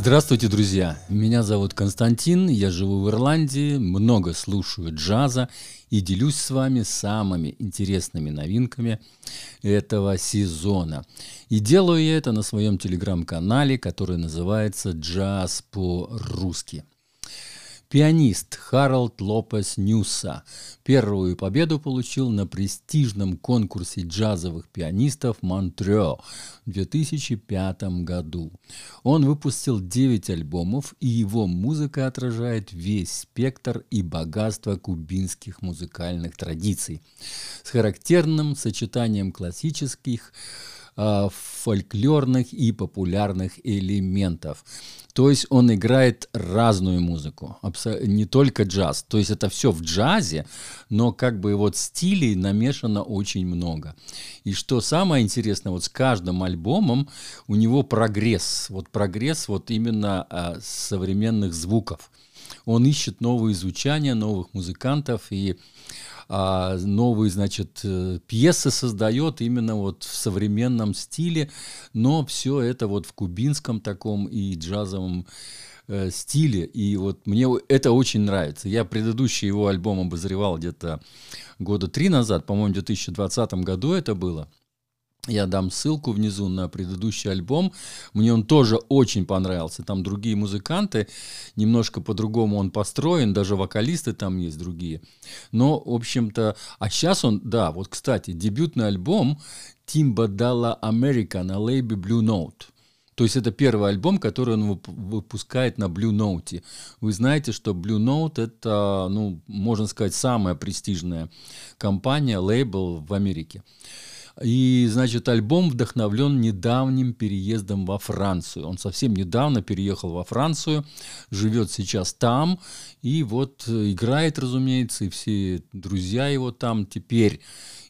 Здравствуйте, друзья! Меня зовут Константин, я живу в Ирландии, много слушаю джаза и делюсь с вами самыми интересными новинками этого сезона. И делаю я это на своем телеграм-канале, который называется «Джаз по-русски». Пианист Харалд Лопес Ньюса первую победу получил на престижном конкурсе джазовых пианистов Монтрео в 2005 году. Он выпустил 9 альбомов, и его музыка отражает весь спектр и богатство кубинских музыкальных традиций с характерным сочетанием классических, э, фольклорных и популярных элементов. То есть он играет разную музыку, не только джаз. То есть это все в джазе, но как бы вот стилей намешано очень много. И что самое интересное, вот с каждым альбомом у него прогресс. Вот прогресс вот именно а, современных звуков. Он ищет новые звучания, новых музыкантов и а, новые, значит, э, пьесы создает именно вот в современном стиле, но все это вот в кубинском таком и джазовом э, стиле, и вот мне это очень нравится. Я предыдущий его альбом обозревал где-то года три назад, по-моему, в 2020 году это было. Я дам ссылку внизу на предыдущий альбом. Мне он тоже очень понравился. Там другие музыканты, немножко по-другому он построен, даже вокалисты там есть другие. Но, в общем-то, а сейчас он, да, вот, кстати, дебютный альбом Тимба Дала Америка на лейбе Blue Note. То есть это первый альбом, который он выпускает на Blue Note. Вы знаете, что Blue Note это, ну, можно сказать, самая престижная компания, лейбл в Америке. И, значит, альбом вдохновлен недавним переездом во Францию. Он совсем недавно переехал во Францию, живет сейчас там, и вот играет, разумеется, и все друзья его там теперь.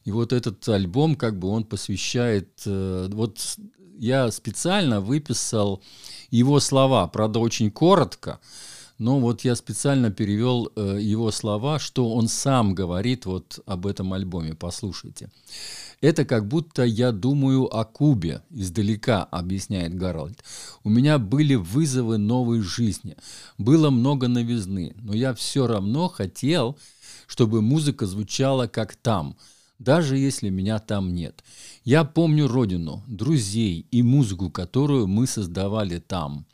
И вот этот альбом, как бы он посвящает... Э, вот я специально выписал его слова, правда, очень коротко, но вот я специально перевел э, его слова, что он сам говорит вот об этом альбоме. Послушайте. Это как будто я думаю о Кубе издалека, объясняет Гарольд. У меня были вызовы новой жизни. Было много новизны, но я все равно хотел, чтобы музыка звучала как там, даже если меня там нет. Я помню родину, друзей и музыку, которую мы создавали там.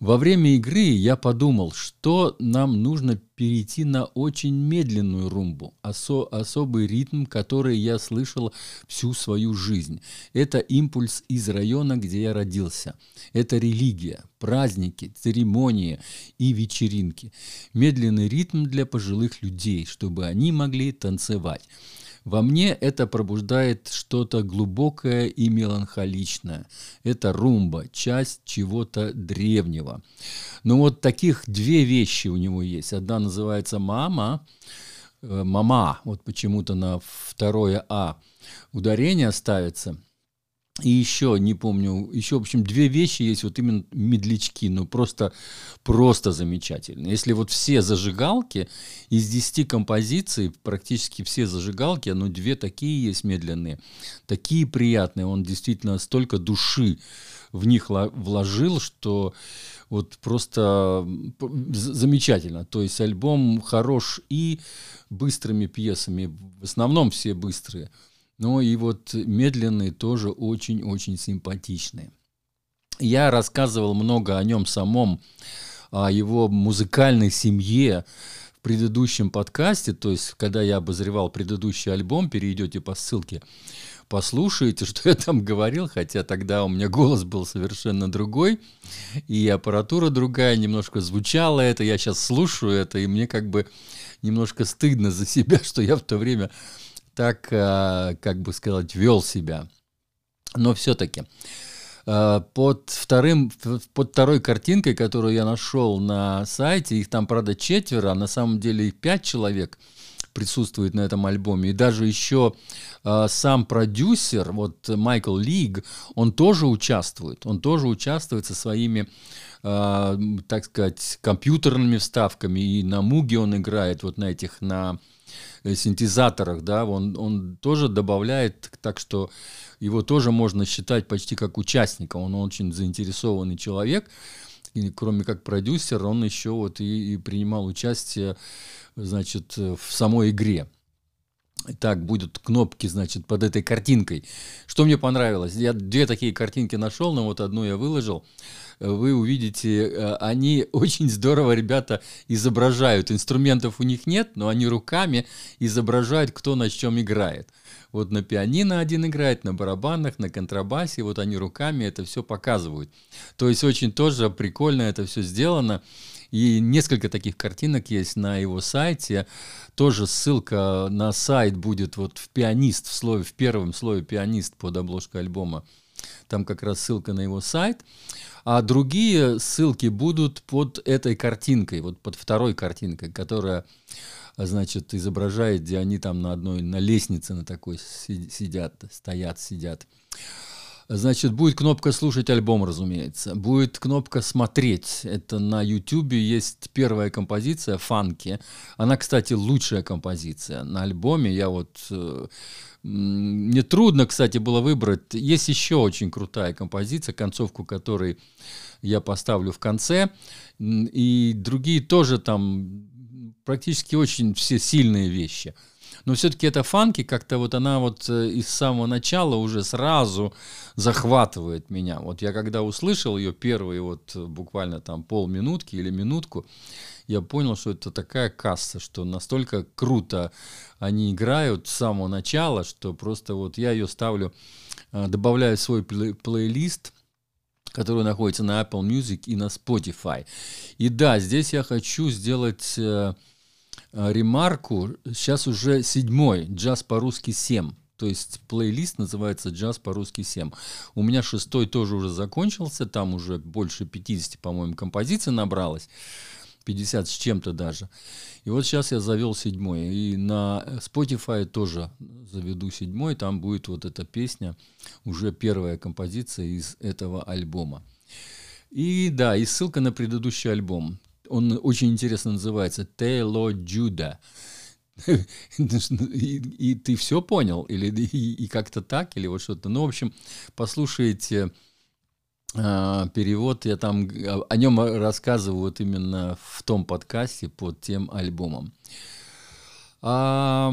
Во время игры я подумал, что нам нужно перейти на очень медленную румбу, осо особый ритм, который я слышал всю свою жизнь. Это импульс из района, где я родился. Это религия, праздники, церемонии и вечеринки. Медленный ритм для пожилых людей, чтобы они могли танцевать. Во мне это пробуждает что-то глубокое и меланхоличное. Это румба, часть чего-то древнего. Но вот таких две вещи у него есть. Одна называется «мама», э, «мама», вот почему-то на второе «а» ударение ставится – и еще, не помню, еще, в общем, две вещи есть, вот именно медлячки, ну просто, просто замечательно. Если вот все зажигалки, из 10 композиций, практически все зажигалки, ну две такие есть медленные, такие приятные, он действительно столько души в них вложил, что вот просто замечательно. То есть альбом хорош и быстрыми пьесами, в основном все быстрые – но и вот медленные тоже очень-очень симпатичные. Я рассказывал много о нем самом, о его музыкальной семье в предыдущем подкасте, то есть когда я обозревал предыдущий альбом, перейдете по ссылке, послушайте, что я там говорил, хотя тогда у меня голос был совершенно другой, и аппаратура другая, немножко звучало это, я сейчас слушаю это, и мне как бы немножко стыдно за себя, что я в то время так, э, как бы сказать, вел себя. Но все-таки э, под, вторым, под второй картинкой, которую я нашел на сайте, их там, правда, четверо, а на самом деле их пять человек присутствует на этом альбоме. И даже еще э, сам продюсер, вот Майкл Лиг, он тоже участвует. Он тоже участвует со своими, так сказать, компьютерными вставками. И на Муге он играет, вот на этих, на синтезаторах, да, он, он тоже добавляет, так что его тоже можно считать почти как участника, он очень заинтересованный человек. И, кроме как продюсер, он еще вот и, и принимал участие, значит, в самой игре. Так, будут кнопки, значит, под этой картинкой. Что мне понравилось? Я две такие картинки нашел, но вот одну я выложил. Вы увидите, э, они очень здорово, ребята, изображают. Инструментов у них нет, но они руками изображают, кто на чем играет. Вот на пианино один играет, на барабанах, на контрабасе, вот они руками это все показывают. То есть очень тоже прикольно это все сделано. И несколько таких картинок есть на его сайте. Тоже ссылка на сайт будет вот в пианист, в, слое, в первом слое пианист под обложкой альбома. Там как раз ссылка на его сайт. А другие ссылки будут под этой картинкой, вот под второй картинкой, которая, значит, изображает, где они там на одной, на лестнице на такой сидят, стоят, сидят. Значит, будет кнопка «Слушать альбом», разумеется. Будет кнопка «Смотреть». Это на YouTube есть первая композиция «Фанки». Она, кстати, лучшая композиция. На альбоме я вот... Э, мне трудно, кстати, было выбрать. Есть еще очень крутая композиция, концовку которой я поставлю в конце. И другие тоже там практически очень все сильные вещи – но все-таки эта фанки как-то вот она вот э, из самого начала уже сразу захватывает меня. Вот я когда услышал ее первые вот э, буквально там полминутки или минутку, я понял, что это такая касса, что настолько круто они играют с самого начала, что просто вот я ее ставлю, э, добавляю в свой плей плейлист, который находится на Apple Music и на Spotify. И да, здесь я хочу сделать ремарку. Сейчас уже седьмой, джаз по-русски 7. То есть плейлист называется «Джаз по-русски 7». У меня шестой тоже уже закончился, там уже больше 50, по-моему, композиций набралось. 50 с чем-то даже. И вот сейчас я завел седьмой. И на Spotify тоже заведу седьмой. Там будет вот эта песня, уже первая композиция из этого альбома. И да, и ссылка на предыдущий альбом. Он очень интересно называется «Тело Джуда». И, ты все понял? Или и, как-то так? Или вот что-то? Ну, в общем, послушайте э, перевод. Я там о нем рассказываю вот именно в том подкасте под тем альбомом. А,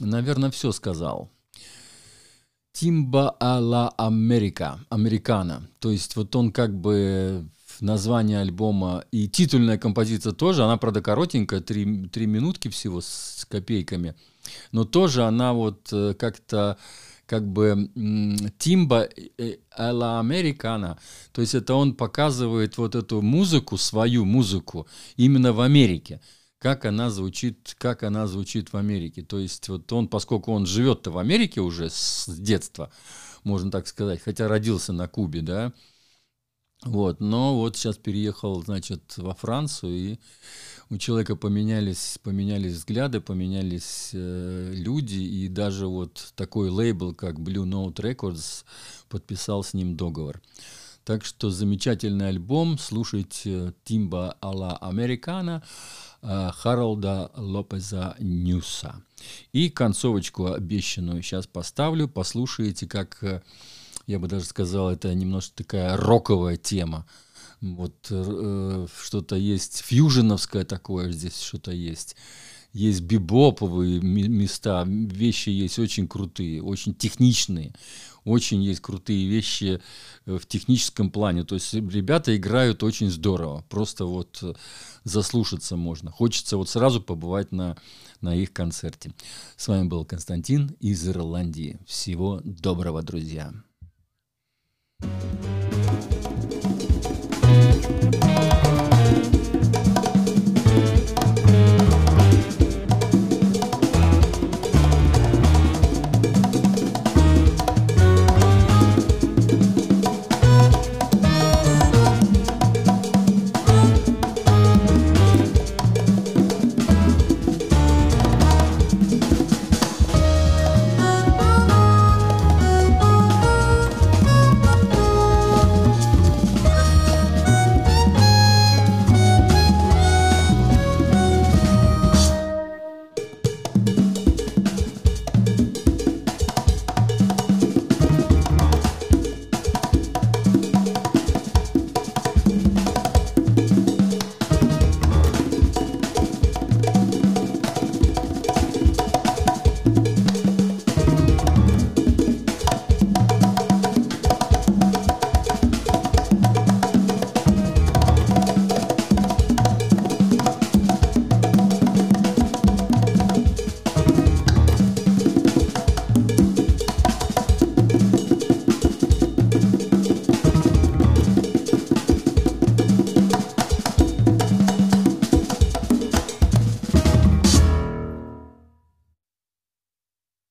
наверное, все сказал. Тимба Ала Америка, Американа. То есть вот он как бы название альбома. И титульная композиция тоже, она, правда, коротенькая, три, три минутки всего с копейками, но тоже она вот э, как-то как бы Тимба Эла Американа, то есть это он показывает вот эту музыку, свою музыку именно в Америке, как она звучит, как она звучит в Америке. То есть вот он, поскольку он живет-то в Америке уже с детства, можно так сказать, хотя родился на Кубе, да, вот, но вот сейчас переехал, значит, во Францию, и у человека поменялись, поменялись взгляды, поменялись э, люди, и даже вот такой лейбл, как Blue Note Records, подписал с ним договор. Так что замечательный альбом, слушайте Тимба Алла Американа, э, Харолда Лопеза Ньюса. И концовочку обещанную сейчас поставлю, послушайте, как э, я бы даже сказал, это немножко такая роковая тема. Вот э, что-то есть фьюженовское такое здесь что-то есть. Есть бибоповые места, вещи есть очень крутые, очень техничные, очень есть крутые вещи э, в техническом плане. То есть ребята играют очень здорово, просто вот э, заслушаться можно. Хочется вот сразу побывать на, на их концерте. С вами был Константин из Ирландии. Всего доброго, друзья. Thank you.